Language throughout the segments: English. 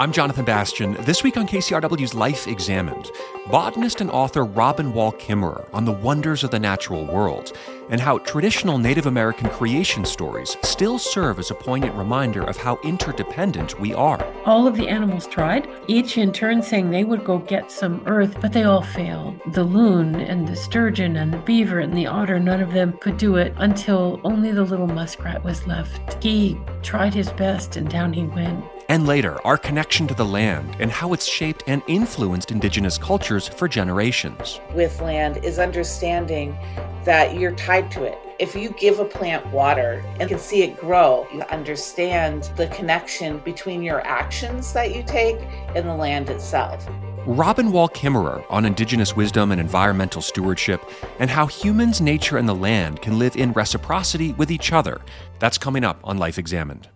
I'm Jonathan Bastian. This week on KCRW's Life Examined, botanist and author Robin Wall Kimmerer on the wonders of the natural world and how traditional Native American creation stories still serve as a poignant reminder of how interdependent we are. All of the animals tried, each in turn saying they would go get some earth, but they all failed. The loon and the sturgeon and the beaver and the otter, none of them could do it until only the little muskrat was left. He tried his best and down he went and later, our connection to the land and how it's shaped and influenced indigenous cultures for generations. With land is understanding that you're tied to it. If you give a plant water and can see it grow, you understand the connection between your actions that you take and the land itself. Robin Wall Kimmerer on Indigenous wisdom and environmental stewardship, and how humans, nature, and the land can live in reciprocity with each other. That's coming up on Life Examined.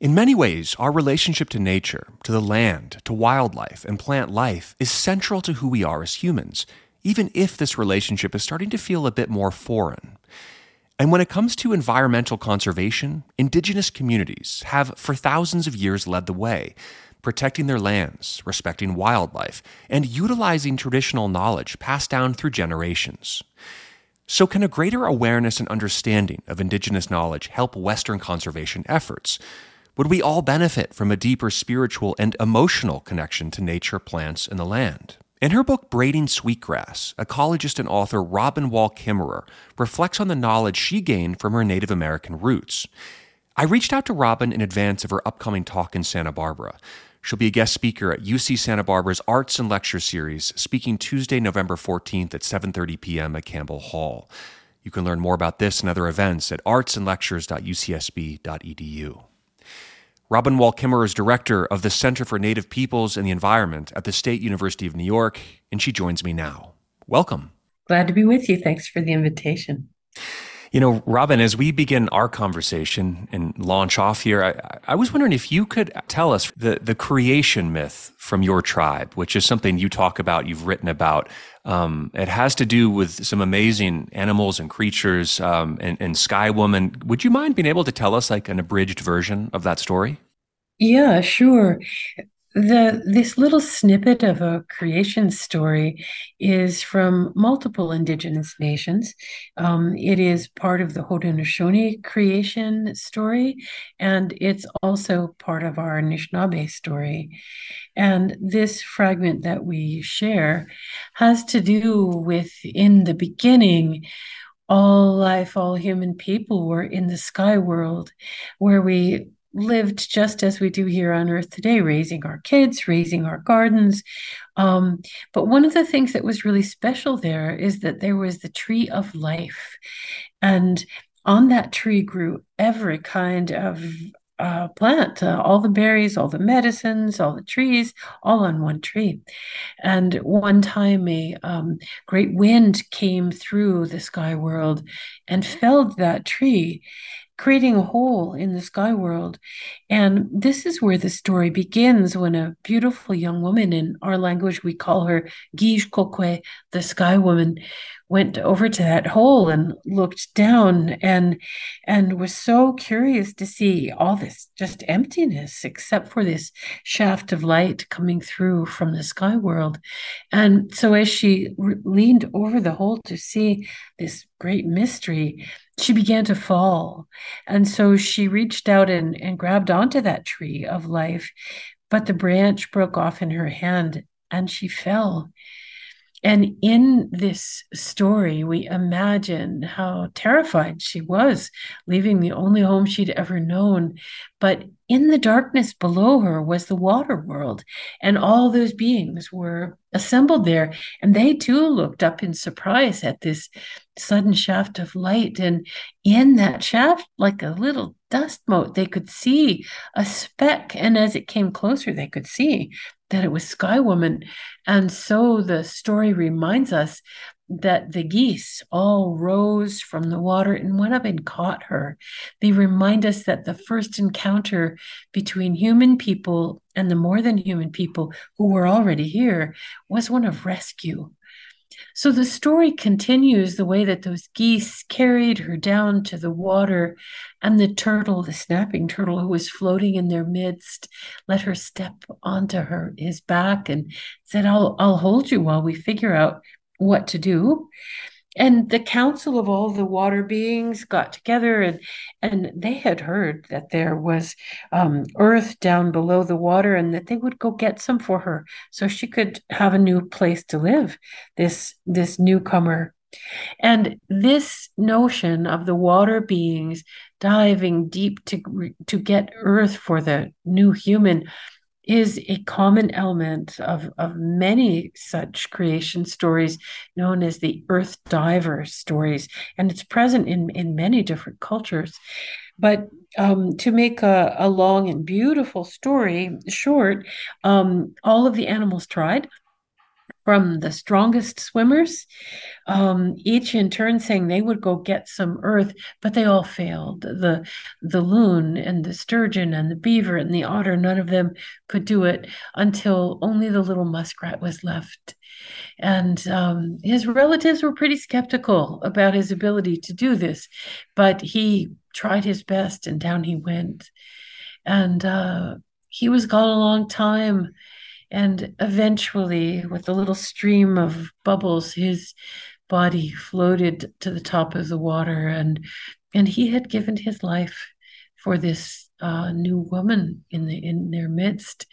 In many ways, our relationship to nature, to the land, to wildlife, and plant life is central to who we are as humans, even if this relationship is starting to feel a bit more foreign. And when it comes to environmental conservation, indigenous communities have for thousands of years led the way, protecting their lands, respecting wildlife, and utilizing traditional knowledge passed down through generations. So, can a greater awareness and understanding of indigenous knowledge help Western conservation efforts? Would we all benefit from a deeper spiritual and emotional connection to nature, plants, and the land? In her book Braiding Sweetgrass, ecologist and author Robin Wall Kimmerer reflects on the knowledge she gained from her Native American roots. I reached out to Robin in advance of her upcoming talk in Santa Barbara. She'll be a guest speaker at UC Santa Barbara's Arts and Lecture Series, speaking Tuesday, November 14th at 7:30 p.m. at Campbell Hall. You can learn more about this and other events at artsandlectures.ucsb.edu. Robin Wall Kimmerer is director of the Center for Native Peoples and the Environment at the State University of New York, and she joins me now. Welcome. Glad to be with you. Thanks for the invitation. You know, Robin, as we begin our conversation and launch off here, I, I, was wondering if you could tell us the, the creation myth from your tribe, which is something you talk about, you've written about. Um, it has to do with some amazing animals and creatures um, and, and Sky Woman. Would you mind being able to tell us like an abridged version of that story? Yeah, sure the this little snippet of a creation story is from multiple indigenous nations. Um, it is part of the Haudenosaunee creation story, and it's also part of our Anishinaabe story. And this fragment that we share has to do with in the beginning all life, all human people were in the sky world, where we lived just as we do here on earth today, raising our kids, raising our gardens. Um, but one of the things that was really special there is that there was the tree of life. And on that tree grew every kind of uh, plant, uh, all the berries, all the medicines, all the trees, all on one tree. And one time, a um, great wind came through the sky world and felled that tree creating a hole in the sky world. And this is where the story begins when a beautiful young woman, in our language, we call her Gish Kokwe, the sky woman, went over to that hole and looked down and and was so curious to see all this just emptiness except for this shaft of light coming through from the sky world and so as she re- leaned over the hole to see this great mystery she began to fall. And so she reached out and, and grabbed onto that tree of life, but the branch broke off in her hand and she fell. And in this story, we imagine how terrified she was, leaving the only home she'd ever known. But in the darkness below her was the water world, and all those beings were assembled there. And they too looked up in surprise at this sudden shaft of light. And in that shaft, like a little dust mote, they could see a speck. And as it came closer, they could see that it was Sky Woman. And so the story reminds us that the geese all rose from the water and went up and caught her. They remind us that the first encounter between human people and the more than human people who were already here was one of rescue. So the story continues the way that those geese carried her down to the water, and the turtle, the snapping turtle who was floating in their midst, let her step onto her his back and said, I'll I'll hold you while we figure out what to do. And the council of all the water beings got together and and they had heard that there was um, earth down below the water and that they would go get some for her so she could have a new place to live this this newcomer. And this notion of the water beings diving deep to to get earth for the new human is a common element of, of many such creation stories known as the earth diver stories. And it's present in, in many different cultures. But um, to make a, a, long and beautiful story short um, all of the animals tried from the strongest swimmers, um, each in turn saying they would go get some earth, but they all failed. The the loon and the sturgeon and the beaver and the otter, none of them could do it until only the little muskrat was left. And um, his relatives were pretty skeptical about his ability to do this, but he tried his best, and down he went. And uh, he was gone a long time and eventually, with a little stream of bubbles, his body floated to the top of the water, and and he had given his life for this uh, new woman in the in their midst.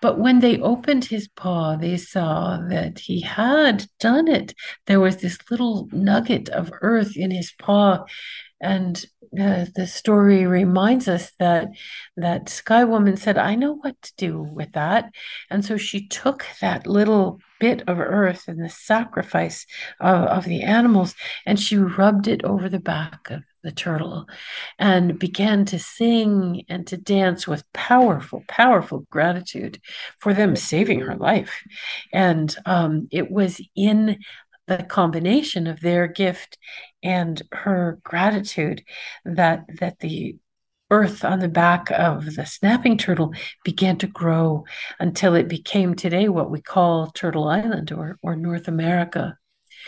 But when they opened his paw, they saw that he had done it. There was this little nugget of earth in his paw, and uh, the story reminds us that that Sky Woman said, "I know what to do with that," and so she took that little bit of earth and the sacrifice of, of the animals, and she rubbed it over the back of the turtle, and began to sing and to dance with powerful, powerful gratitude for them saving her life, and um, it was in the combination of their gift and her gratitude that that the earth on the back of the snapping turtle began to grow until it became today what we call Turtle Island or, or North America.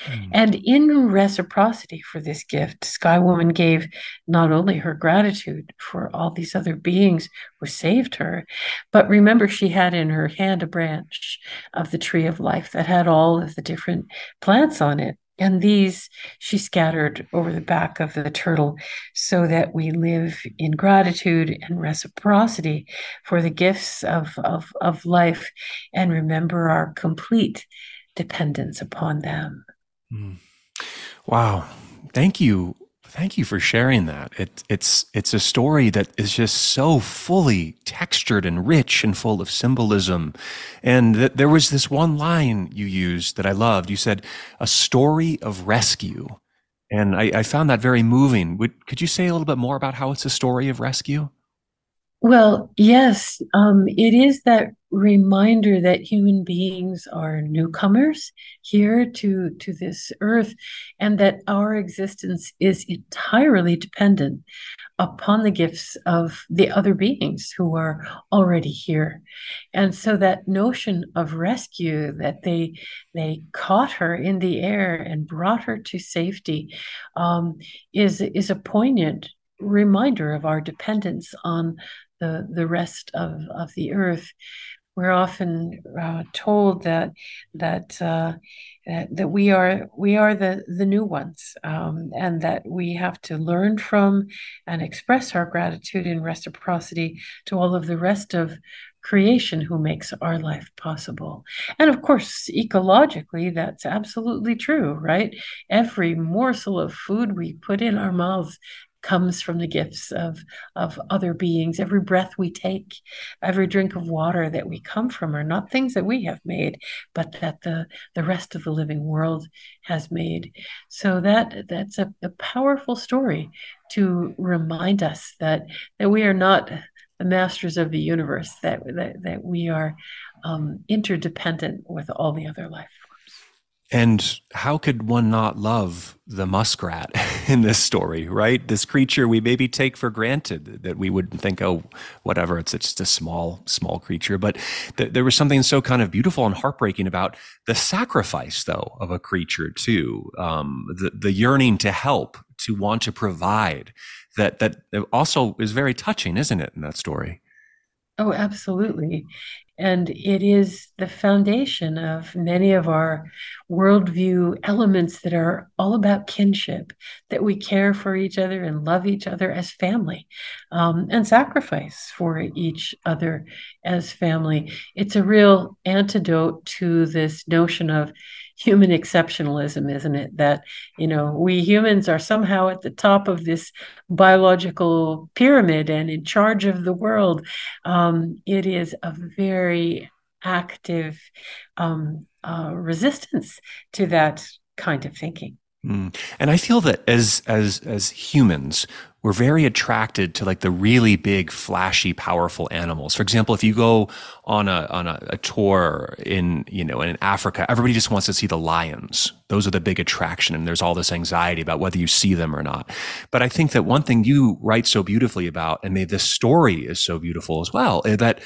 Mm. And in reciprocity for this gift, Sky Woman gave not only her gratitude for all these other beings who saved her, but remember, she had in her hand a branch of the tree of life that had all of the different plants on it. And these she scattered over the back of the turtle so that we live in gratitude and reciprocity for the gifts of, of, of life and remember our complete dependence upon them. Mm. Wow. Thank you Thank you for sharing that. It, it's it's a story that is just so fully textured and rich and full of symbolism. And th- there was this one line you used that I loved. You said, "A story of rescue," and I, I found that very moving. Would, could you say a little bit more about how it's a story of rescue? Well, yes, um, it is that reminder that human beings are newcomers here to to this earth, and that our existence is entirely dependent upon the gifts of the other beings who are already here. And so that notion of rescue that they they caught her in the air and brought her to safety um, is is a poignant reminder of our dependence on the, the rest of, of the earth. We're often uh, told that that, uh, that we are we are the the new ones, um, and that we have to learn from and express our gratitude and reciprocity to all of the rest of creation who makes our life possible. And of course, ecologically, that's absolutely true, right? Every morsel of food we put in our mouths comes from the gifts of of other beings. Every breath we take every drink of water that we come from are not things that we have made but that the the rest of the living world has made. So that that's a, a powerful story to remind us that that we are not the masters of the universe that that, that we are um, interdependent with all the other life And how could one not love the muskrat in this story, right? This creature we maybe take for granted that we would think, oh, whatever, it's, it's just a small, small creature. But th- there was something so kind of beautiful and heartbreaking about the sacrifice, though, of a creature, too. Um, the, the yearning to help, to want to provide, that, that also is very touching, isn't it, in that story? Oh, absolutely. And it is the foundation of many of our worldview elements that are all about kinship, that we care for each other and love each other as family um, and sacrifice for each other as family. It's a real antidote to this notion of human exceptionalism, isn't it? That, you know, we humans are somehow at the top of this biological pyramid and in charge of the world. Um, it is a very active um, uh, resistance to that kind of thinking. Mm. And I feel that as as as humans, we're very attracted to like the really big, flashy, powerful animals. For example, if you go on a on a, a, tour in you know in Africa, everybody just wants to see the lions. Those are the big attraction, and there's all this anxiety about whether you see them or not. But I think that one thing you write so beautifully about, and this story is so beautiful as well, is that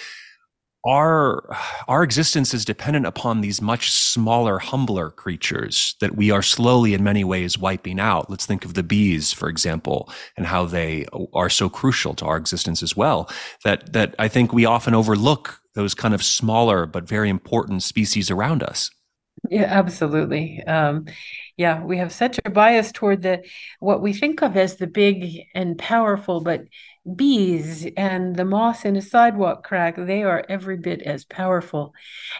our our existence is dependent upon these much smaller humbler creatures that we are slowly in many ways wiping out. Let's think of the bees for example and how they are so crucial to our existence as well that that i think we often overlook those kind of smaller but very important species around us yeah absolutely. Um, yeah we have such a bias toward the what we think of as the big and powerful but bees and the moss in a sidewalk crack they are every bit as powerful.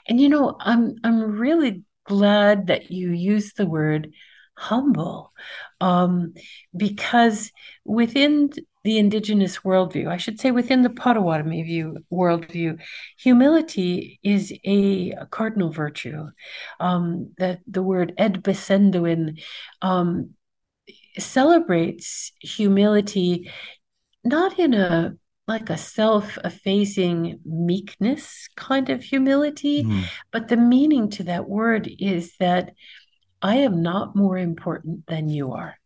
And you know i'm i'm really glad that you use the word humble um, because within the indigenous worldview. I should say within the potawatomi view worldview humility is a, cardinal virtue. Um, that the word edbesenduin um, celebrates humility not in a like a self-effacing meekness kind of humility mm. but the meaning to that word is that i am not more important than you are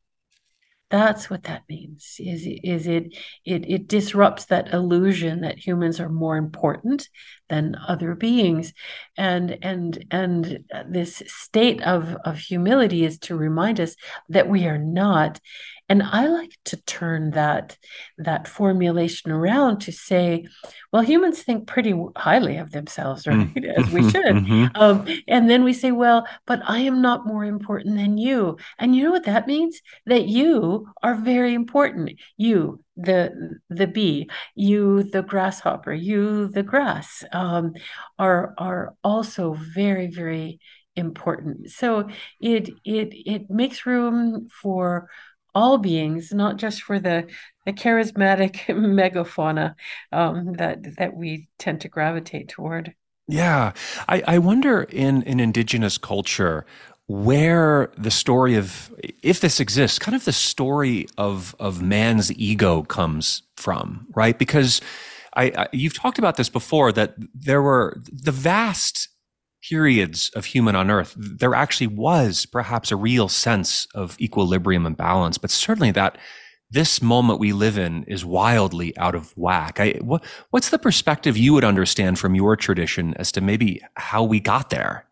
that's what that means is is it it it disrupts that illusion that humans are more important than other beings. And and and this state of of humility is to remind us that we are not and i like to turn that that formulation around to say well humans think pretty highly of themselves right? Mm. as we should. Mm-hmm. um, and then we say well but i am not more important than you. And you know what that means? That you are very important. You the the bee you the grasshopper you the grass um, are are also very very important. So it it it makes room for all beings, not just for the the charismatic megafauna um, that that we tend to gravitate toward. Yeah, I, I wonder in in indigenous culture where the story of if this exists, kind of the story of of man's ego comes from, right? Because I, I you've talked about this before that there were the vast periods of human on earth, there actually was perhaps a real sense of equilibrium and balance, but certainly that this moment we live in is wildly out of whack. I, what, what's the perspective you would understand from your tradition as to maybe how we got there?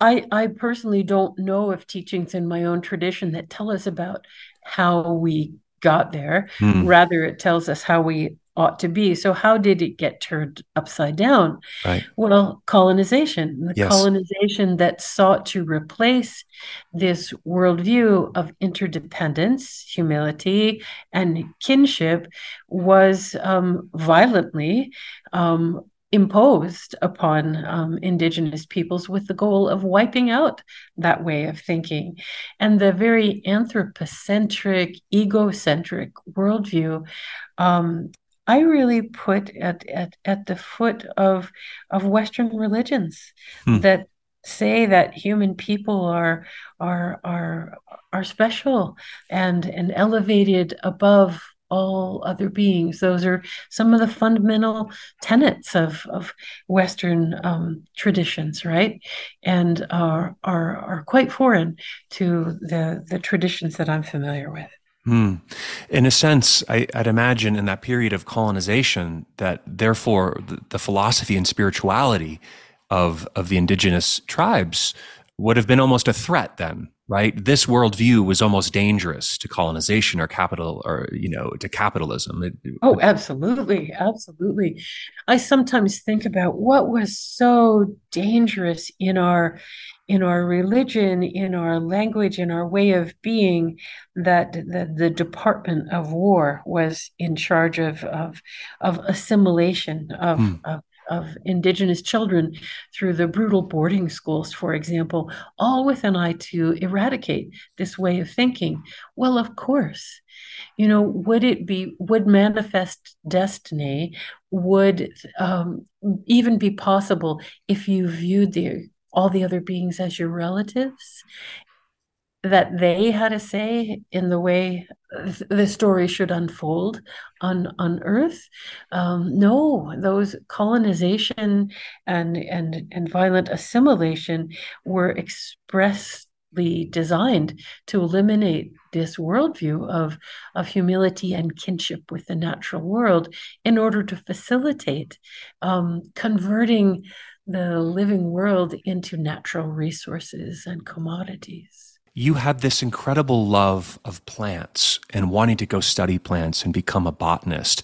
I, I personally don't know of teachings in my own tradition that tell us about how we got there. Hmm. Rather, it tells us how we ought to be. So, how did it get turned upside down? Right. Well, colonization, the yes. colonization that sought to replace this worldview of interdependence, humility, and kinship was um, violently um, imposed upon um, indigenous peoples with the goal of wiping out that way of thinking. And the very anthropocentric, egocentric worldview um, I really put at, at, at the foot of, of Western religions hmm. that say that human people are are are are special and and elevated above all other beings. Those are some of the fundamental tenets of, of Western um, traditions, right? And are, are, are quite foreign to the, the traditions that I'm familiar with. Hmm. In a sense, I, would imagine in that period of colonization that therefore the, the, philosophy and spirituality of, of the indigenous tribes would have been almost a threat then, right? This worldview was almost dangerous to colonization or capital or, you know, to capitalism. It, oh, absolutely. Absolutely. I sometimes think about what was so dangerous in our in our religion, in our language, in our way of being, that the, the Department of War was in charge of of, of assimilation of, hmm. of of indigenous children through the brutal boarding schools, for example, all with an eye to eradicate this way of thinking. Well, of course, you know, would it be, would manifest destiny, would um, even be possible if you viewed the all the other beings as your relatives that they had a say in the way the story should unfold on on earth. Um, no those colonization and and and violent assimilation were expressly designed to eliminate this worldview of of humility and kinship with the natural world in order to facilitate um, converting the living world into natural resources and commodities. You had this incredible love of plants and wanting to go study plants and become a botanist.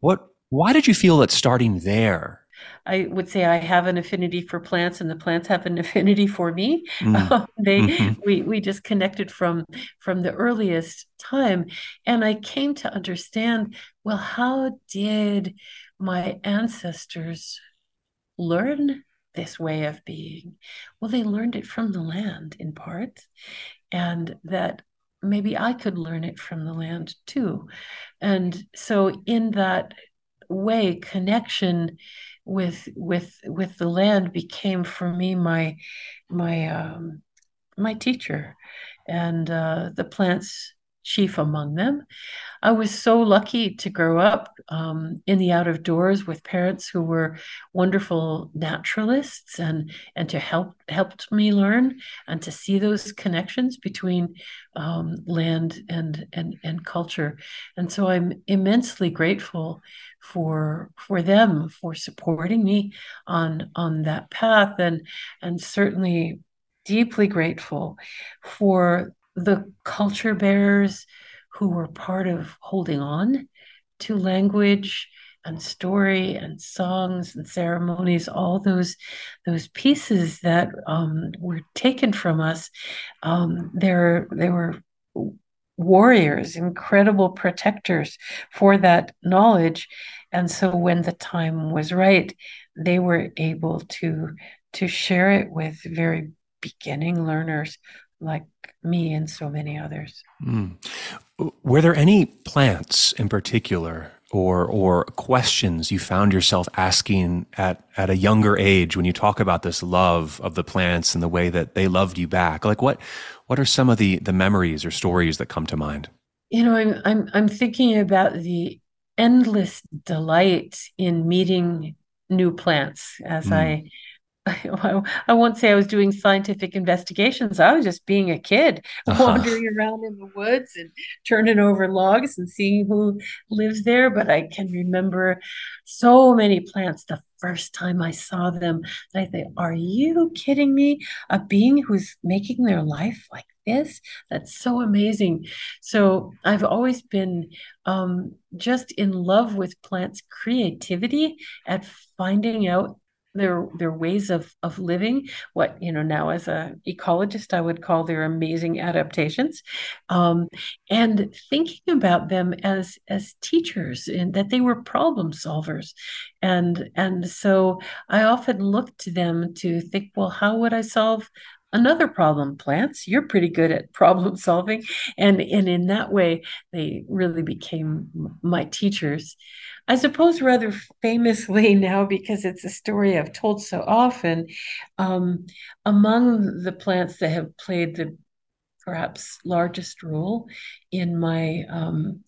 What why did you feel that starting there I would say I have an affinity for plants, and the plants have an affinity for me. Mm. they mm-hmm. we we just connected from from the earliest time, and I came to understand. Well, how did my ancestors learn this way of being? Well, they learned it from the land in part, and that maybe I could learn it from the land too. And so, in that way, connection with with with the land became for me my my um, my teacher, and uh, the plants chief among them. I was so lucky to grow up um, in the out of doors with parents who were wonderful naturalists and and to help helped me learn and to see those connections between um, land and and and culture. And so I'm immensely grateful for for them for supporting me on on that path and and certainly deeply grateful for the culture bearers who were part of holding on to language and story and songs and ceremonies, all those those pieces that um, were taken from us. Um, there, they were warriors, incredible protectors for that knowledge, and so when the time was right, they were able to to share it with very beginning learners like me and so many others. Mm. Were there any plants in particular or or questions you found yourself asking at at a younger age when you talk about this love of the plants and the way that they loved you back? Like what what are some of the the memories or stories that come to mind? You know, I'm I'm I'm thinking about the endless delight in meeting new plants as mm. I I won't say I was doing scientific investigations. I was just being a kid, uh-huh. wandering around in the woods and turning over logs and seeing who lives there. But I can remember so many plants the first time I saw them. I think, are you kidding me? A being who's making their life like this? That's so amazing. So I've always been um, just in love with plants' creativity at finding out their their ways of of living what you know now as a ecologist i would call their amazing adaptations. Um, and thinking about them as as teachers and that they were problem solvers. And and so i often look to them to think well how would i solve another problem. Plants you're pretty good at problem solving. And and in that way they really became my teachers. I suppose rather famously now because it's a story i've told so often um, among the plants that have played the perhaps largest role in my um,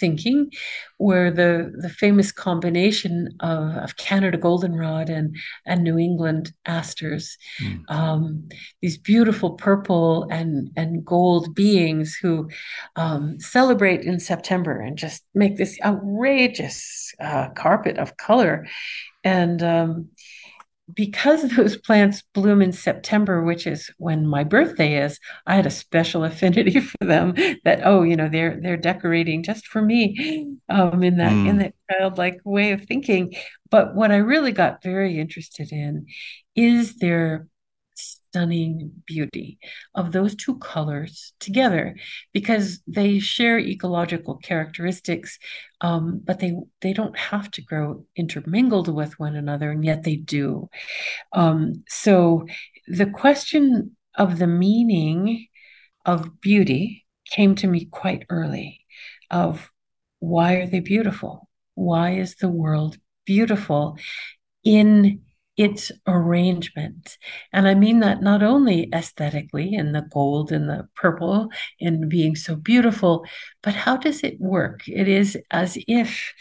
thinking, where the the famous combination of, of Canada goldenrod and and New England asters, mm. um, these beautiful purple and and gold beings who um, celebrate in September and just make this outrageous uh, carpet of color, and um, because those plants bloom in September, which is when my birthday is, I had a special affinity for them. That oh, you know, they're they're decorating just for me, um, in that mm. in that childlike way of thinking. But what I really got very interested in is their stunning beauty of those two colors together because they share ecological characteristics um, but they they don't have to grow intermingled with one another and yet they do. Um, so the question of the meaning of beauty came to me quite early of why are they beautiful? Why is the world beautiful in its arrangement. And I mean that not only aesthetically in the gold and the purple and being so beautiful, but how does it work? It is as if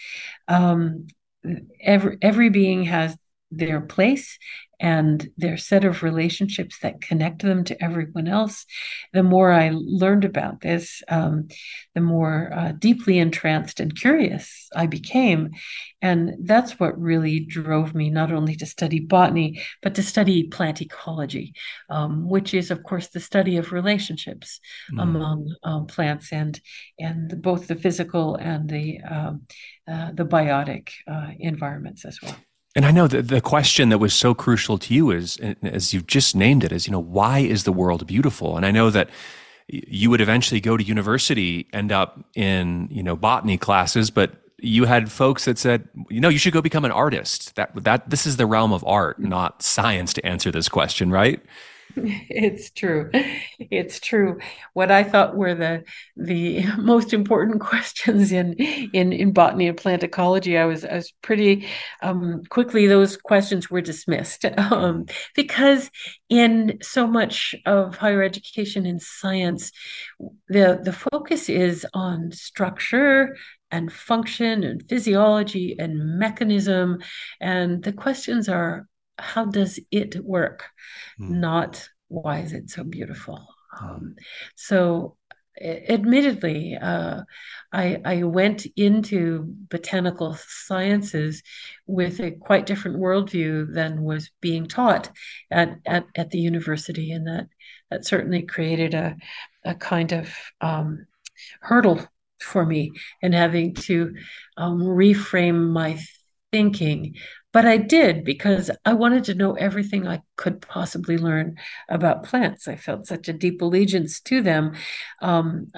um, every, every being has their place and their set of relationships that connect them to everyone else. The more I learned about this, um, the more uh, deeply entranced and curious I became. And that's what really drove me not only to study botany, but to study plant ecology, um, which is, of course, the study of relationships mm. among um, plants and and both the physical and the um, uh, the biotic uh, environments as well. And I know that the question that was so crucial to you is, as you've just named it, is, you know, why is the world beautiful? And I know that you would eventually go to university, end up in, you know, botany classes, but you had folks that said, you know, you should go become an artist. That, that, this is the realm of art, not science to answer this question, right? it's true. It's true. What i thought were the the most important questions in in in botany and plant ecology i was i was pretty um, quickly those questions were dismissed. Um, because in so much of higher education and science the the focus is on structure and function and physiology and mechanism and the questions are how does it work mm. not why is it so beautiful hmm. um, so admittedly uh, I, I went into botanical sciences with a quite different worldview than was being taught at, at, at the university and that that certainly created a, a kind of um, hurdle for me in having to um, reframe my thinking but I did because I wanted to know everything I could possibly learn about plants. I felt such a deep allegiance to them. Um,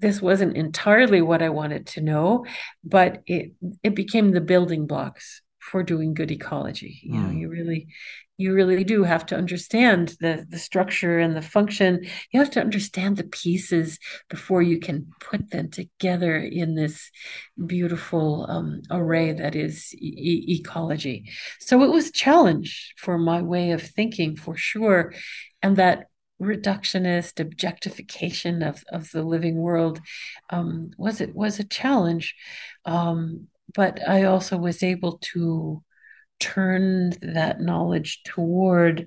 this wasn't entirely what I wanted to know, but it it became the building blocks for doing good ecology. You know, mm. you really you really do have to understand the the structure and the function. You have to understand the pieces before you can put them together in this beautiful um, array that is e- ecology. So it was a challenge for my way of thinking for sure and that reductionist objectification of, of the living world um, was it was a challenge. Um, but i also was able to turn that knowledge toward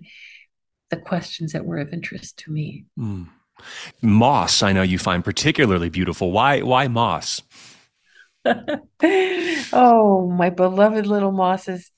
the questions that were of interest to me. Mm. Moss, I know you find particularly beautiful. Why why moss? oh, my beloved little mosses.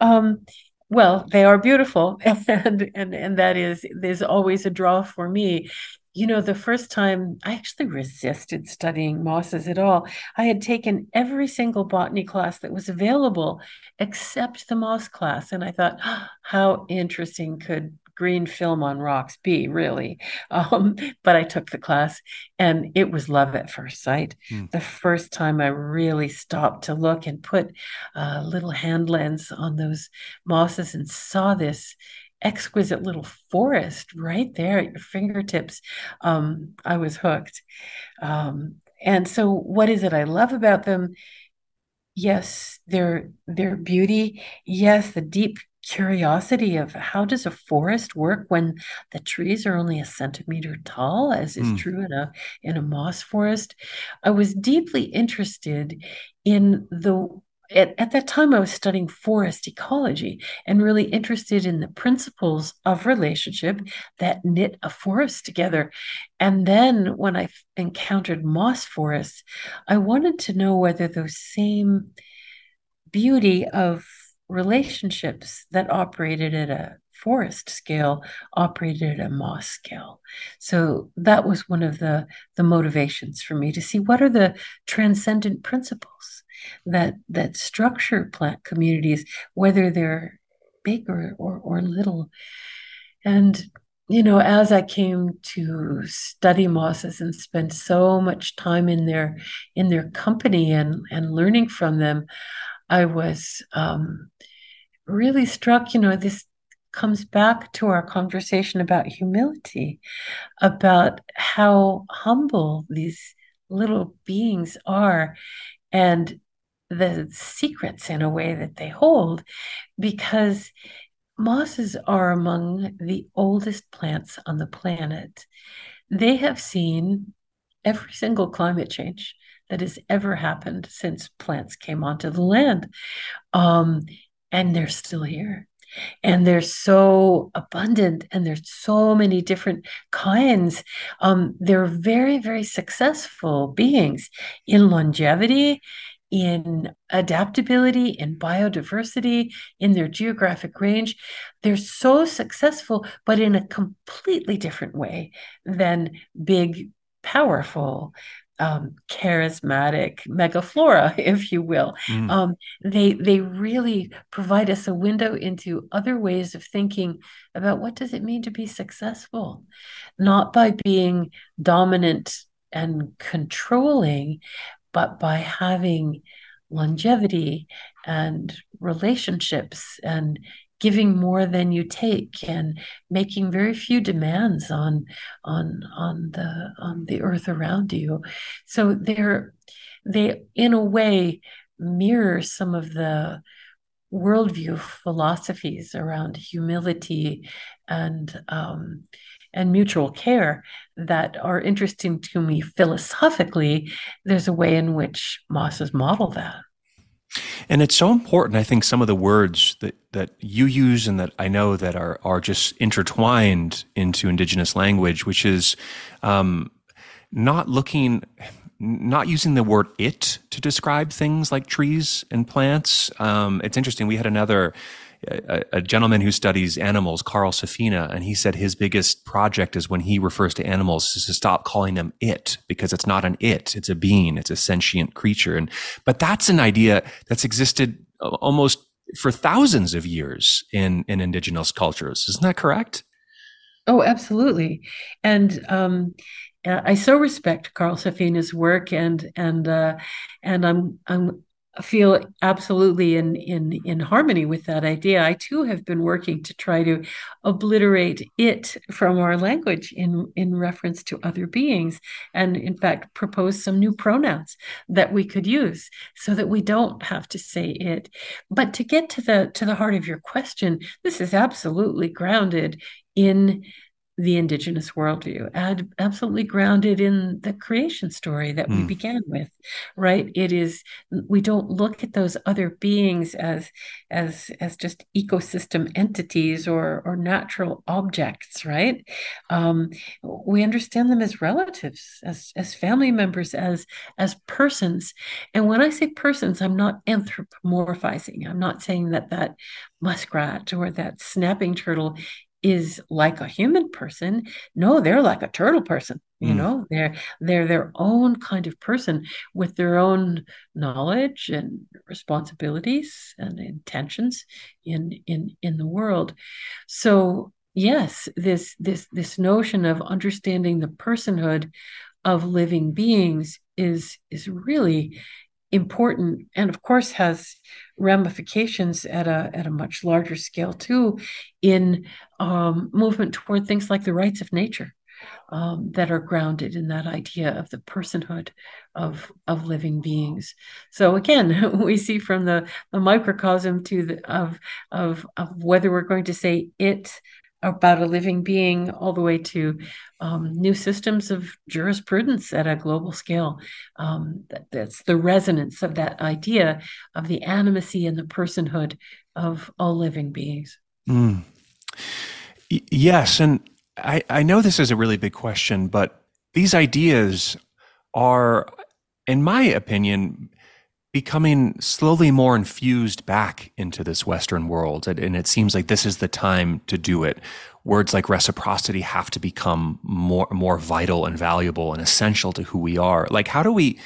Um, well, they are beautiful, and and and that is there's always a draw for me you know, the first time I actually resisted studying mosses at all. I had taken every single botany class that was available except the moss class. And I thought, oh, how interesting could green film on rocks be, really? Um, but I took the class and it was love at first sight. Mm. The first time I really stopped to look and put a little hand lens on those mosses and saw this exquisite little forest right there at your fingertips. Um, I was hooked. Um, and so, what is it I love about them? Yes, their their beauty. Yes, the deep curiosity of how does a forest work when the trees are only a centimeter tall, as is mm. true in a in a moss forest. I was deeply interested in the at, at that time, I was studying forest ecology and really interested in the principles of relationship that knit a forest together. And then when I encountered moss forests, I wanted to know whether those same beauty of relationships that operated at a forest scale operated at a moss scale. So that was one of the, the motivations for me to see what are the transcendent principles that that structure plant communities, whether they're big or, or, or little. And you know, as I came to study mosses and spend so much time in their in their company and and learning from them, I was um, really struck. You know, this comes back to our conversation about humility, about how humble these little beings are, and the secrets in a way that they hold because mosses are among the oldest plants on the planet. They have seen every single climate change that has ever happened since plants came onto the land. Um, and they're still here. And they're so abundant, and there's so many different kinds. Um, they're very, very successful beings in longevity, in adaptability, in biodiversity, in their geographic range. They're so successful, but in a completely different way than big, powerful, um, charismatic megaflora, if you will. Mm. Um, they they really provide us a window into other ways of thinking about what does it mean to be successful, not by being dominant and controlling, but by having longevity and relationships and giving more than you take and making very few demands on on on the on the earth around you. So they're they in a way mirror some of the worldview philosophies around humility and um, and mutual care that are interesting to me philosophically, there's a way in which mosses model that. And it's so important. I think some of the words that, that you use and that I know that are are just intertwined into indigenous language, which is um, not looking, not using the word "it" to describe things like trees and plants. Um, it's interesting. We had another a, a, gentleman who studies animals, Carl Safina, and he said his biggest project is when he refers to animals is to stop calling them it because it's not an it, it's a being, it's a sentient creature. And but that's an idea that's existed almost for thousands of years in in indigenous cultures. Isn't that correct? Oh, absolutely. And um, I so respect Carl Safina's work, and and uh, and I'm I'm feel absolutely in in in harmony with that idea. I too have been working to try to obliterate it from our language in in reference to other beings and in fact propose some new pronouns that we could use so that we don't have to say it. But to get to the to the heart of your question this is absolutely grounded in the indigenous worldview, absolutely grounded in the creation story that mm. we hmm. began with, right? It is we don't look at those other beings as as as just ecosystem entities or or natural objects, right? Um, we understand them as relatives, as as family members, as as persons. And when I say persons, I'm not anthropomorphizing. I'm not saying that that muskrat or that snapping turtle is like a human person. No they're like a turtle person you mm. know? They're they're their own kind of person with their own knowledge and responsibilities and intentions in in in the world. So yes this this this notion of understanding the personhood of living beings is is really important and of course has ramifications at a at a much larger scale too in um, movement toward things like the rights of nature um, that are grounded in that idea of the personhood of of living beings. So again, we see from the, the microcosm to the of of of whether we're going to say it about a living being all the way to um, new systems of jurisprudence at a global scale. Um, that, that's the resonance of that idea of the animacy and the personhood of all living beings. Mm. Y- yes. And I, I know this is a really big question, but these ideas are, in my opinion, becoming slowly more infused back into this Western world. And it seems like this is the time to do it. Words like reciprocity have to become more, more vital and valuable and essential to who we are. Like, how do we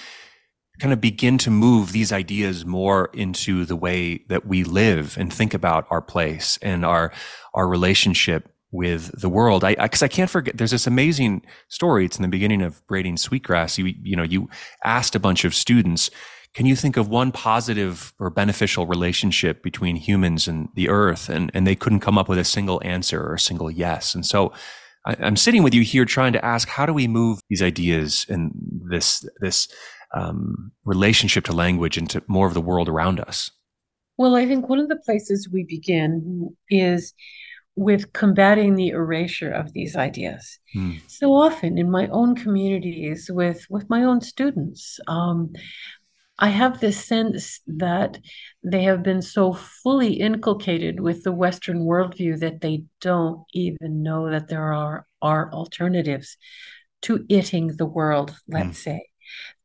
kind of begin to move these ideas more into the way that we live and think about our place and our, our relationship with the world. I, I cause I can't forget, there's this amazing story. It's in the beginning of Braiding Sweetgrass. You, you know, you asked a bunch of students, can you think of one positive or beneficial relationship between humans and the earth? And, and they couldn't come up with a single answer or a single yes. And so I, am sitting with you here trying to ask, how do we move these ideas and this, this, um, relationship to language into more of the world around us? Well, I think one of the places we begin is with combating the erasure of these ideas. Mm. So often in my own communities, with with my own students, um, I have this sense that they have been so fully inculcated with the Western worldview that they don't even know that there are, are alternatives to itting the world, let's mm. say.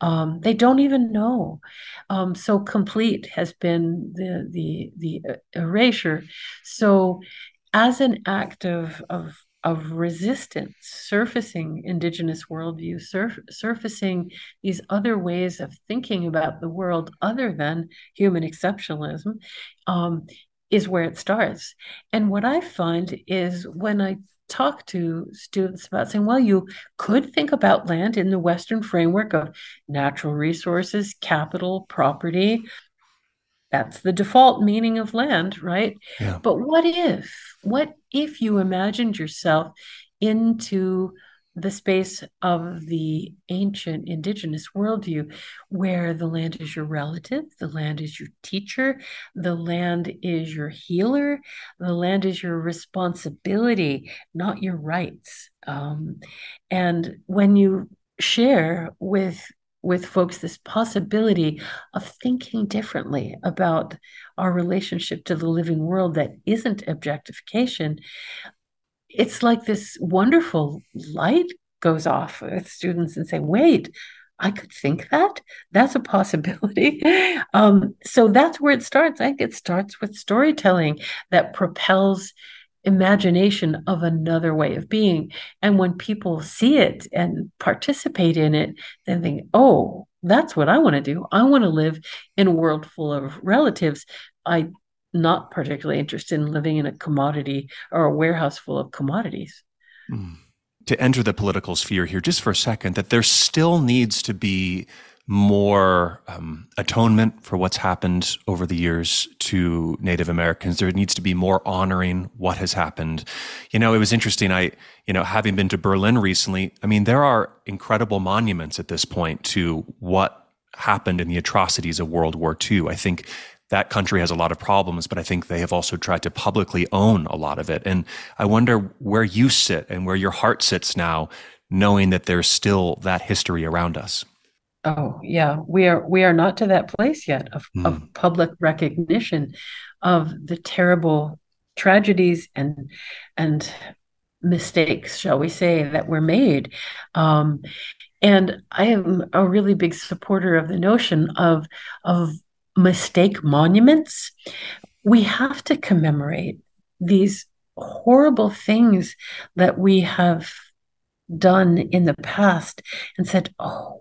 Um, they don't even know. Um, so complete has been the the the uh, erasure. So, as an act of of of resistance, surfacing indigenous worldview, surf, surfacing these other ways of thinking about the world other than human exceptionalism, um, is where it starts. And what I find is when I talk to students about saying, well, you could think about land in the Western framework of natural resources, capital, property, that's the default meaning of land, right? Yeah. But what if, what if you imagined yourself into the space of the ancient indigenous worldview, where the land is your relative, the land is your teacher, the land is your healer, the land is your responsibility, not your rights. Um, and when you share with with folks this possibility of thinking differently about our relationship to the living world that isn't objectification it's like this wonderful light goes off with students and say wait I could think that. That's a possibility. Um, so that's where it starts. I think it starts with storytelling that propels imagination of another way of being. And when people see it and participate in it, then think, oh, that's what I want to do. I want to live in a world full of relatives. I'm not particularly interested in living in a commodity or a warehouse full of commodities. Mm. To enter the political sphere here just for a second, that there still needs to be more um, atonement for what's happened over the years to Native Americans. There needs to be more honoring what has happened. You know, it was interesting. I, you know, having been to Berlin recently, I mean, there are incredible monuments at this point to what happened in the atrocities of World War II. I think that country has a lot of problems, but I think they have also tried to publicly own a lot of it. And I wonder where you sit and where your heart sits now, knowing that there's still that history around us. Oh yeah, we are we are not to that place yet of, mm. of public recognition of the terrible tragedies and and mistakes, shall we say, that were made. Um, and I am a really big supporter of the notion of of mistake monuments. We have to commemorate these horrible things that we have done in the past and said, oh,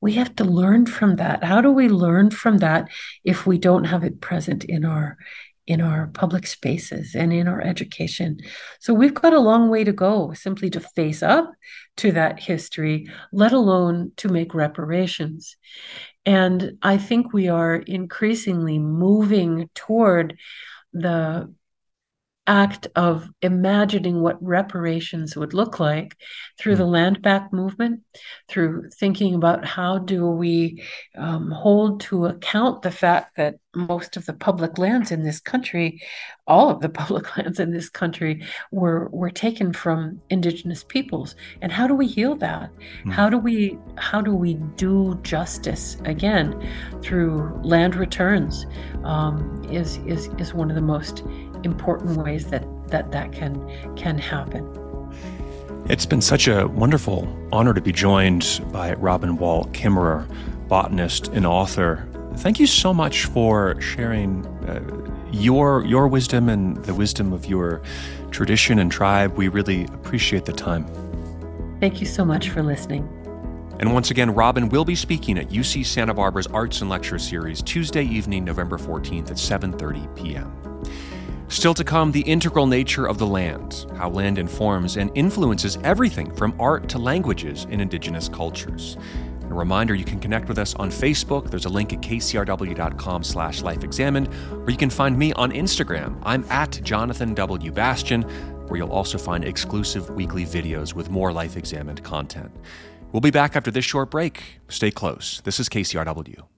we have to learn from that. How do we learn from that if we don't have it present in our in our public spaces and in our education? So we've got a long way to go simply to face up to that history let alone to make reparations. And i think we are increasingly moving toward the act of imagining what reparations would look like through the land back movement, through thinking about how do we um, hold to account the fact that most of the public lands in this country, all of the public lands in this country, were were taken from indigenous peoples. And how do we heal that? Mm. How do we how do we do justice again through land returns? Um, is is is one of the most important ways that that that can can happen. It's been such a wonderful honor to be joined by Robin Wall Kimmerer, botanist and author. Thank you so much for sharing uh, your your wisdom and the wisdom of your tradition and tribe. We really appreciate the time. Thank you so much for listening. And once again, Robin will be speaking at UC Santa Barbara's Arts and Lecture Series Tuesday evening, November 14th at 7:30 p.m. Still to come, the integral nature of the land, how land informs and influences everything from art to languages in indigenous cultures. A reminder, you can connect with us on Facebook. There's a link at kcrw.com slash lifeexamined, or you can find me on Instagram. I'm at Jonathan W. Bastian, where you'll also find exclusive weekly videos with more Life Examined content. We'll be back after this short break. Stay close. This is KCRW.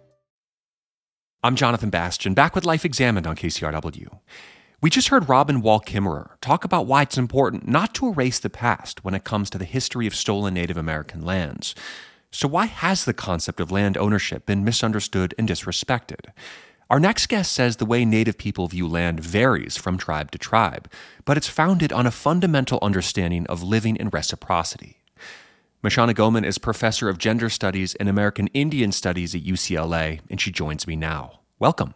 I'm Jonathan Bastian, back with Life Examined on KCRW. We just heard Robin Wall Kimmerer talk about why it's important not to erase the past when it comes to the history of stolen Native American lands. So, why has the concept of land ownership been misunderstood and disrespected? Our next guest says the way Native people view land varies from tribe to tribe, but it's founded on a fundamental understanding of living in reciprocity. Mishuana Goeman is professor of gender studies and American Indian studies at UCLA, and she joins me now. Welcome.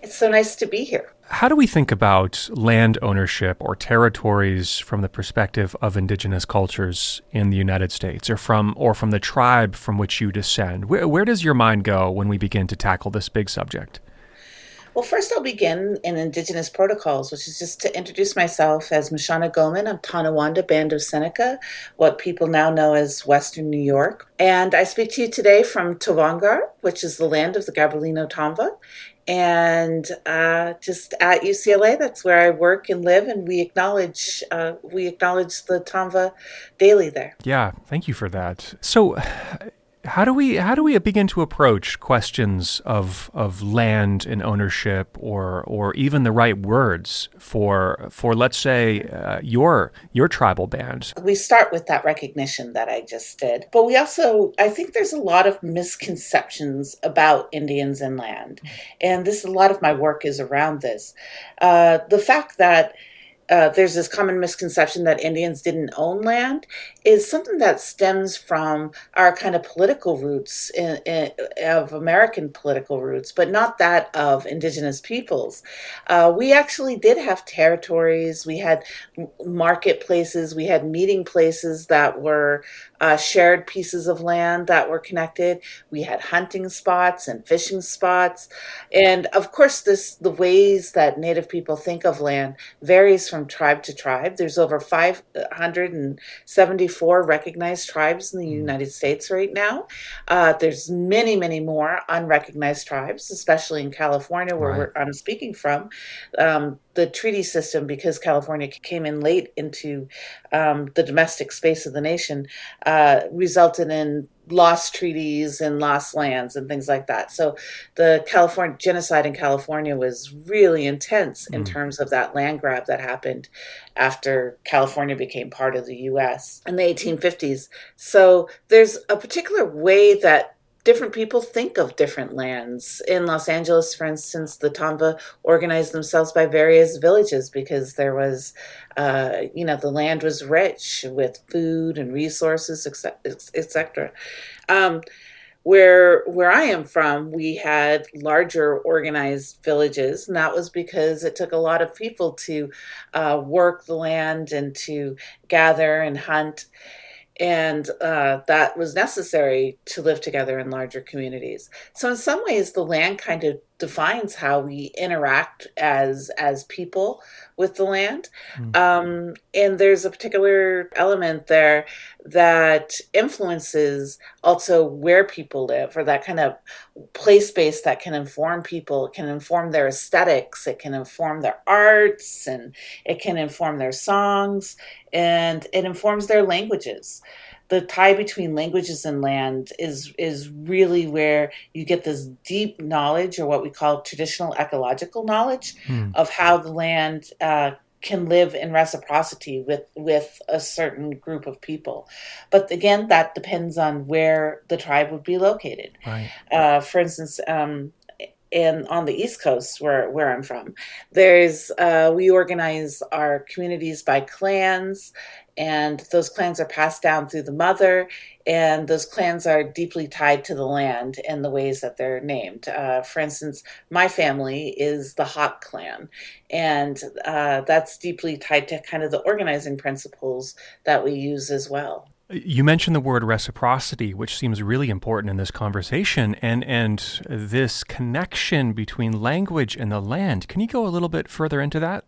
It's so nice to be here. How do we think about land ownership or territories from the perspective of indigenous cultures in the United States or from or from the tribe from which you descend? Where, where does your mind go when we begin to tackle this big subject? Well, first I'll begin in Indigenous protocols, which is just to introduce myself as Mishuana Goeman. I'm Tonawanda Band of Seneca, what people now know as Western New York. And I speak to you today from Tovangar, which is the land of the Gabrielino Tongva. And uh, just at UCLA, that's where I work and live, and we acknowledge uh, we acknowledge the Tongva daily there. Yeah, thank you for that. So, how do we how do we begin to approach questions of of land and ownership or or even the right words for for let's say uh, your your tribal band? We start with that recognition that i just did but we also i think there's a lot of misconceptions about indians and land and this a lot of my work is around this. Uh, the fact that uh, there's this common misconception that Indians didn't own land is something that stems from our kind of political roots in, in, of American political roots, but not that of indigenous peoples. Uh, we actually did have territories. We had marketplaces. We had meeting places that were uh, shared pieces of land that were connected. We had hunting spots and fishing spots, and of course, this the ways that Native people think of land varies from tribe to tribe. There's over 574 recognized tribes in the hmm. United States right now. Uh, there's many, many more unrecognized tribes, especially in California, where right. I'm speaking from. Um, the treaty system, because California came in late into um, the domestic space of the nation, uh, resulted in lost treaties and lost lands and things like that. So the California genocide in California was really intense in mm. terms of that land grab that happened after California became part of the US in the 1850s. So there's a particular way that different people think of different lands. In Los Angeles, for instance, the Tongva organized themselves by various villages because there was, uh, you know, the land was rich with food and resources, etc. Um, where where I am from, we had larger organized villages, and that was because it took a lot of people to uh, work the land and to gather and hunt and uh, that was necessary to live together in larger communities. So, in some ways, the land kind of defines how we interact as as people with the land. Mm. Um, and there's a particular element there that influences also where people live, or that kind of place space that can inform people. It can inform their aesthetics. It can inform their arts, and it can inform their songs, and it informs their languages the tie between languages and land is is really where you get this deep knowledge or what we call traditional ecological knowledge hmm. of how the land uh, can live in reciprocity with with a certain group of people but again that depends on where the tribe would be located right. uh, for instance um, in on the east coast where where i'm from there's uh, we organize our communities by clans and those clans are passed down through the mother and those clans are deeply tied to the land and the ways that they're named uh, for instance my family is the hawk clan and uh, that's deeply tied to kind of the organizing principles that we use as well you mentioned the word reciprocity, which seems really important in this conversation, and and this connection between language and the land. Can you go a little bit further into that?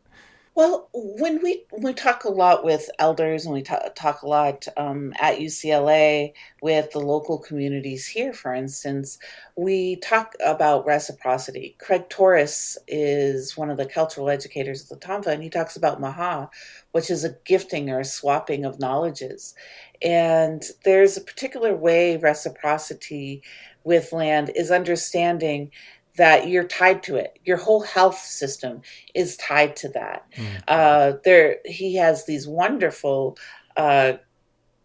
Well, when we we talk a lot with elders and we talk, talk a lot um, at UCLA with the local communities here, for instance, we talk about reciprocity. Craig Torres is one of the cultural educators at the Tongva, and he talks about maha, which is a gifting or a swapping of knowledges. And there's a particular way reciprocity with land is understanding that you're tied to it. Your whole health system is tied to that. Mm. Uh, there, he has these wonderful uh,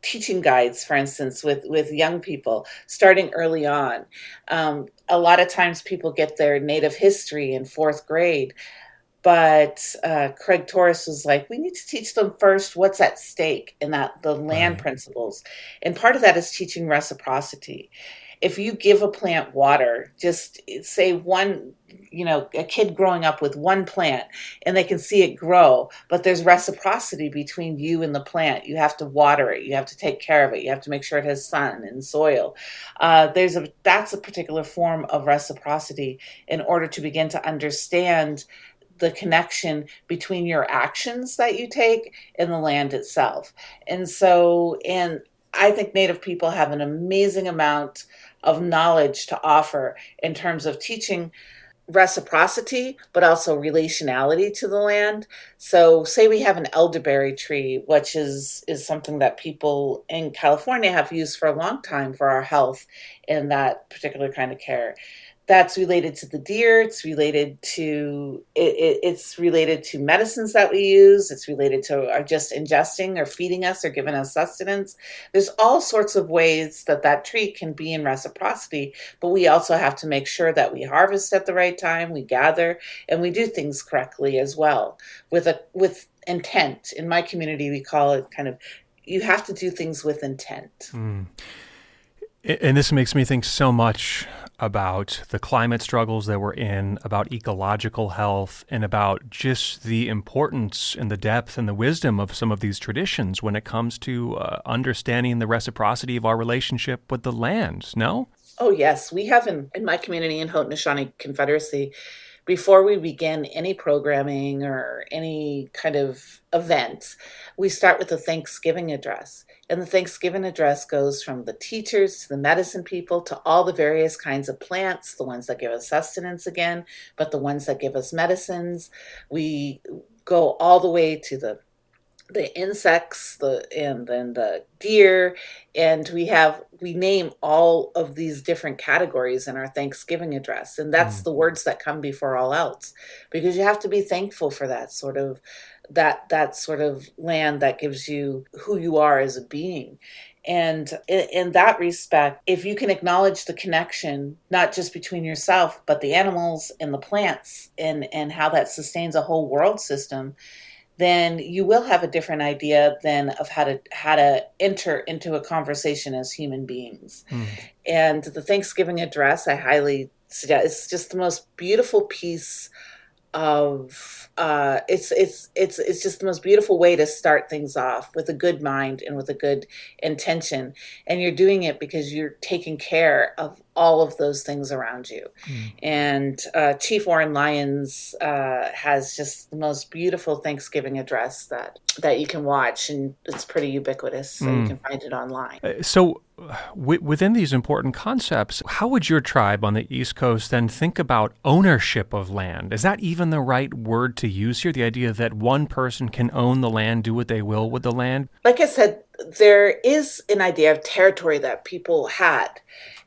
teaching guides, for instance, with with young people starting early on. Um, a lot of times, people get their native history in fourth grade. But uh, Craig Torres was like, we need to teach them first what's at stake and that the land right. principles. And part of that is teaching reciprocity if you give a plant water, just say one, you know, a kid growing up with one plant and they can see it grow, but there's reciprocity between you and the plant. You have to water it, you have to take care of it, you have to make sure it has sun and soil. Uh, there's a that's a particular form of reciprocity in order to begin to understand the connection between your actions that you take and the land itself. And so, and I think Native people have an amazing amount of knowledge to offer in terms of teaching reciprocity, but also relationality to the land. So, say we have an elderberry tree, which is is something that people in California have used for a long time for our health in that particular kind of care that's related to the deer it's related to it, it, it's related to medicines that we use it's related to our just ingesting or feeding us or giving us sustenance. There's all sorts of ways that that tree can be in reciprocity but we also have to make sure that we harvest at the right time we gather and we do things correctly as well. With a with intent. In my community we call it kind of you have to do things with intent. Mm. and this makes me think so much about the climate struggles that we're in, about ecological health, and about just the importance and the depth and the wisdom of some of these traditions when it comes to uh, understanding the reciprocity of our relationship with the land. No? Oh, yes. We have in, in my community in Haudenosaunee Confederacy, before we begin any programming or any kind of event, we start with a Thanksgiving address. And the Thanksgiving address goes from the teachers to the medicine people to all the various kinds of plants, the ones that give us sustenance again, but the ones that give us medicines. We go all the way to the the insects the and then the deer and we have we name all of these different categories in our thanksgiving address and that's mm. the words that come before all else because you have to be thankful for that sort of that that sort of land that gives you who you are as a being and in, that respect, if you can acknowledge the connection, not just between yourself, but the animals and the plants and, and how that sustains a whole world system, then you will have a different idea then of how to how to enter into a conversation as human beings. Mm. And the Thanksgiving address, I highly suggest. It's just the most beautiful piece of uh, it's it's it's it's just the most beautiful way to start things off with a good mind and with a good intention. And you're doing it because you're taking care of all of those things around you mm. and uh, chief Oren Lyons uh, has just the most beautiful thanksgiving address that that you can watch and it's pretty ubiquitous so mm. you can find it online uh, so w- within these important concepts, how would your tribe on the East Coast then think about ownership of land? Is that even the right word to use here? The idea that one person can own the land, do what they will with the land? Like I said, there is an idea of territory that people had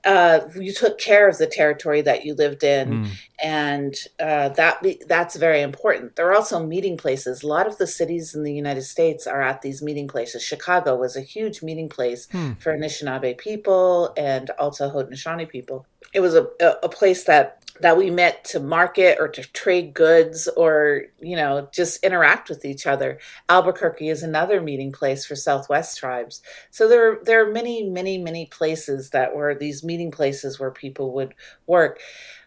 uh, you took care of the territory that you lived in, mm. and uh, that that's very important. There are also meeting places. A lot of the cities in the United States are at these meeting places. Chicago was a huge meeting place mm. for Anishinaabe people and also Haudenosaunee people. It was a, a place that that we met to market or to trade goods or you know just interact with each other. Albuquerque is another meeting place for southwest tribes. So there there are many many many places that were these meeting places where people would work.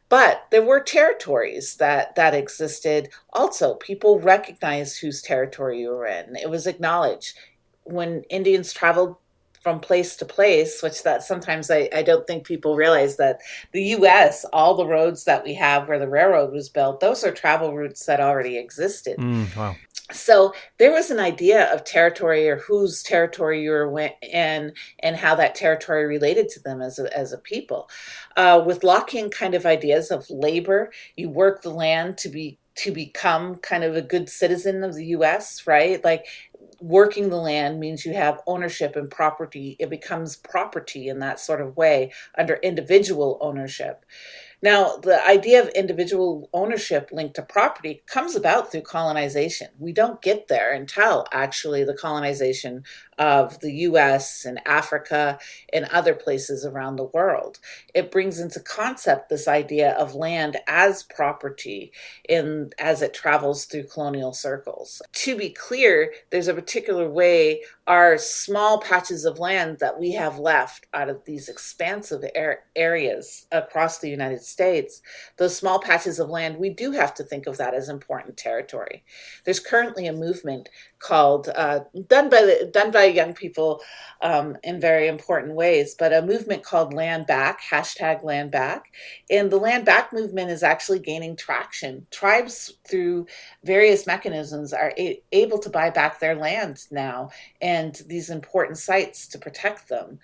But there were territories that that existed. Also people recognized whose territory you were in. It was acknowledged. When indians traveled from place to place, which that sometimes I, I don't think people realize that the US, all the roads that we have where the railroad was built, those are travel routes that already existed. Mm, wow. So there was an idea of territory or whose territory you were in and how that territory related to them as a, as a people. Uh, with Lockean kind of ideas of labor, you work the land to be to become kind of a good citizen of the US, right? Like working the land means you have ownership and property. It becomes property in that sort of way under individual ownership. Now, the idea of individual ownership linked to property comes about through colonization. We don't get there until actually the colonization of the US and Africa and other places around the world. It brings into concept this idea of land as property in as it travels through colonial circles. To be clear, there's a particular way our small patches of land that we have left out of these expansive areas across the United States, those small patches of land, we do have to think of that as important territory. There's currently a movement called uh, done by the, done by young people um, in very important ways, but a movement called Land Back hashtag Land Back, and the Land Back movement is actually gaining traction. Tribes through various mechanisms are a- able to buy back their land now and these important sites to protect them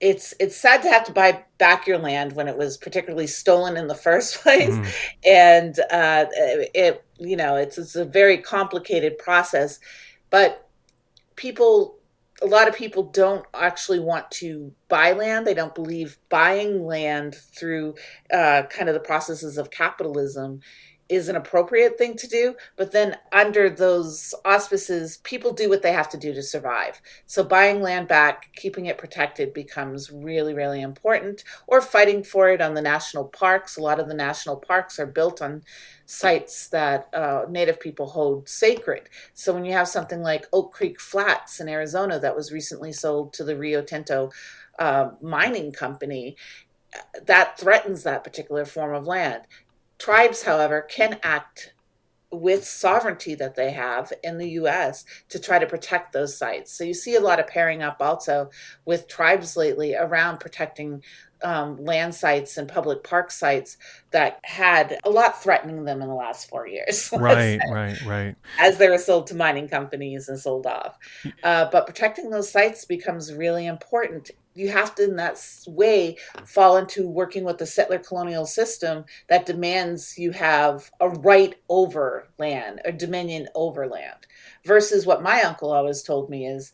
it's it's sad to have to buy back your land when it was particularly stolen in the first place mm. and uh, it you know it's, it's a very complicated process but people a lot of people don't actually want to buy land. They don't believe buying land through uh, kind of the processes of capitalism is an appropriate thing to do. But then, under those auspices, people do what they have to do to survive. So, buying land back, keeping it protected becomes really, really important, or fighting for it on the national parks. A lot of the national parks are built on sites that uh, Native people hold sacred. So, when you have something like Oak Creek Flats in Arizona that was recently sold to the Rio Tinto uh, mining company, that threatens that particular form of land. Tribes, however, can act with sovereignty that they have in the US to try to protect those sites. So you see a lot of pairing up also with tribes lately around protecting um, land sites and public park sites that had a lot threatening them in the last four years. Right, right, right. As they were sold to mining companies and sold off. Uh, but protecting those sites becomes really important you have to in that way fall into working with the settler colonial system that demands you have a right over land a dominion over land versus what my uncle always told me is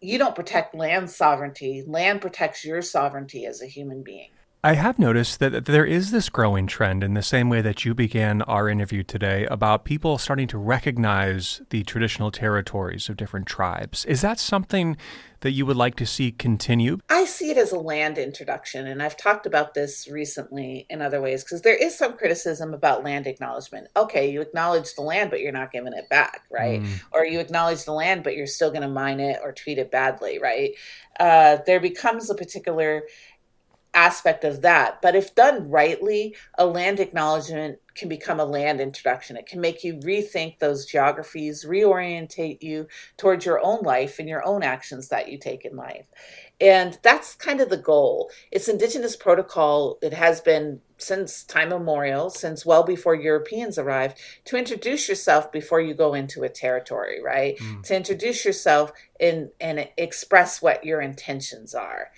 you don't protect land sovereignty. Land protects your sovereignty as a human being I have noticed that there is this growing trend in the same way that you began our interview today about people starting to recognize the traditional territories of different tribes. Is that something that you would like to see continue? I see it as a land introduction, and I've talked about this recently in other ways because there is some criticism about land acknowledgement. Okay, you acknowledge the land, but you're not giving it back, right? Mm. Or you acknowledge the land, but you're still going to mine it or treat it badly, right? Uh, there becomes a particular aspect of that. But if done rightly, a land acknowledgement can become a land introduction. It can make you rethink those geographies, reorientate you towards your own life and your own actions that you take in life. And that's kind of the goal. It's indigenous protocol. It has been since time immemorial, since well before Europeans arrived, to introduce yourself before you go into a territory, right? Mm. To introduce yourself and, and express what your intentions are.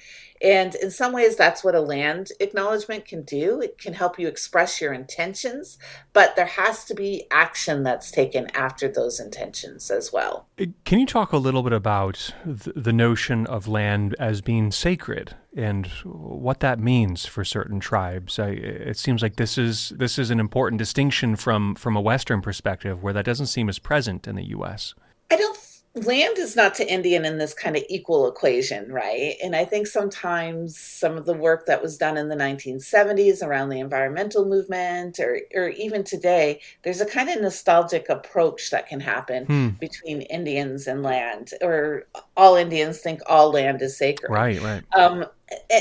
And in some ways, that's what a land acknowledgement can do. It can help you express your intentions, but there has to be action that's taken after those intentions as well. Uh, can you talk a little bit about the notion of land as being sacred and what that means for certain tribes? I, it seems like this is this is an important distinction from from a Western perspective, where that doesn't seem as present in the U.S. I don't land is not to Indian in this kind of equal equation, right? And I think sometimes some of the work that was done in the 1970s around the environmental movement or, or even today, there's a kind of nostalgic approach that can happen hmm. between Indians and land, or all Indians think all land is sacred. Right, right. Um,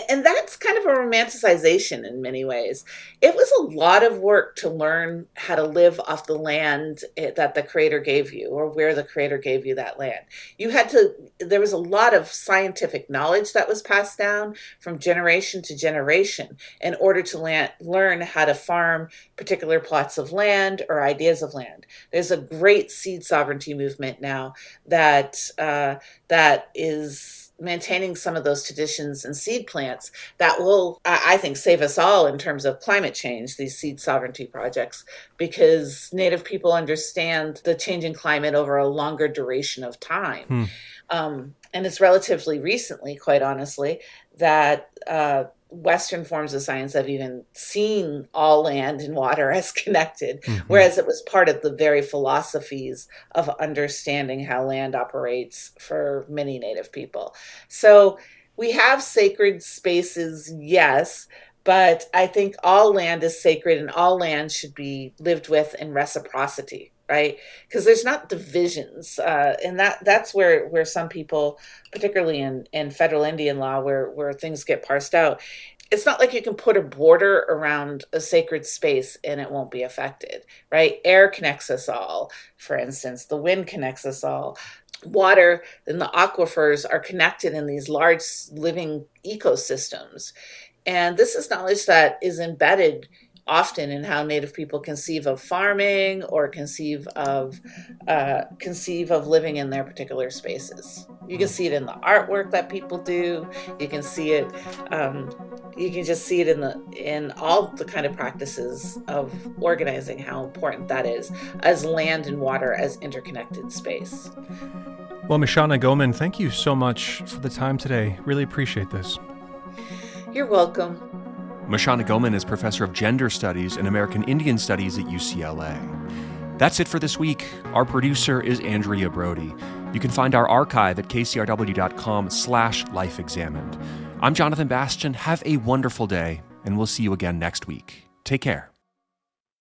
and that's kind of a romanticization in many ways. It was a lot of work to learn how to live off the land eh, that the creator gave you or where the creator gave you that land. You had to, there was a lot of scientific knowledge that was passed down from generation to generation in order to land, learn how to farm particular plots of land or ideas of land. There's a great seed sovereignty movement now that, uh, that is, maintaining some of those traditions and seed plants that will, I think, save us all in terms of climate change, these seed sovereignty projects, because Native people understand the changing climate over a longer duration of time. Hmm. Um, and it's relatively recently, quite honestly, that uh, Western forms of science have even seen all land and water as connected, mm-hmm. whereas it was part of the very philosophies of understanding how land operates for many Native people. So we have sacred spaces, yes, but I think all land is sacred and all land should be lived with in reciprocity right? Because there's not divisions uh, and that that's where where some people particularly in in federal indian law where where things get parsed out it's not like you can put a border around a sacred space and it won't be affected right? Air connects us all for instance the wind connects us all water and the aquifers are connected in these large living ecosystems and this is knowledge that is embedded often in how Native people conceive of farming or conceive of uh, conceive of living in their particular spaces. You can see it in the artwork that people do. You can see it. Um, you can just see it in the in all the kind of practices of organizing. How important that is as land and water as interconnected space. Well, Mishuana Goeman, thank you so much for the time today. Really appreciate this. You're welcome. Mishuana Goeman is professor of gender studies and American Indian studies at UCLA. That's it for this week. Our producer is Andrea Brody. You can find our archive at kcrw.com slash lifeexamined. I'm Jonathan Bastian. Have a wonderful day, and we'll see you again next week. Take care.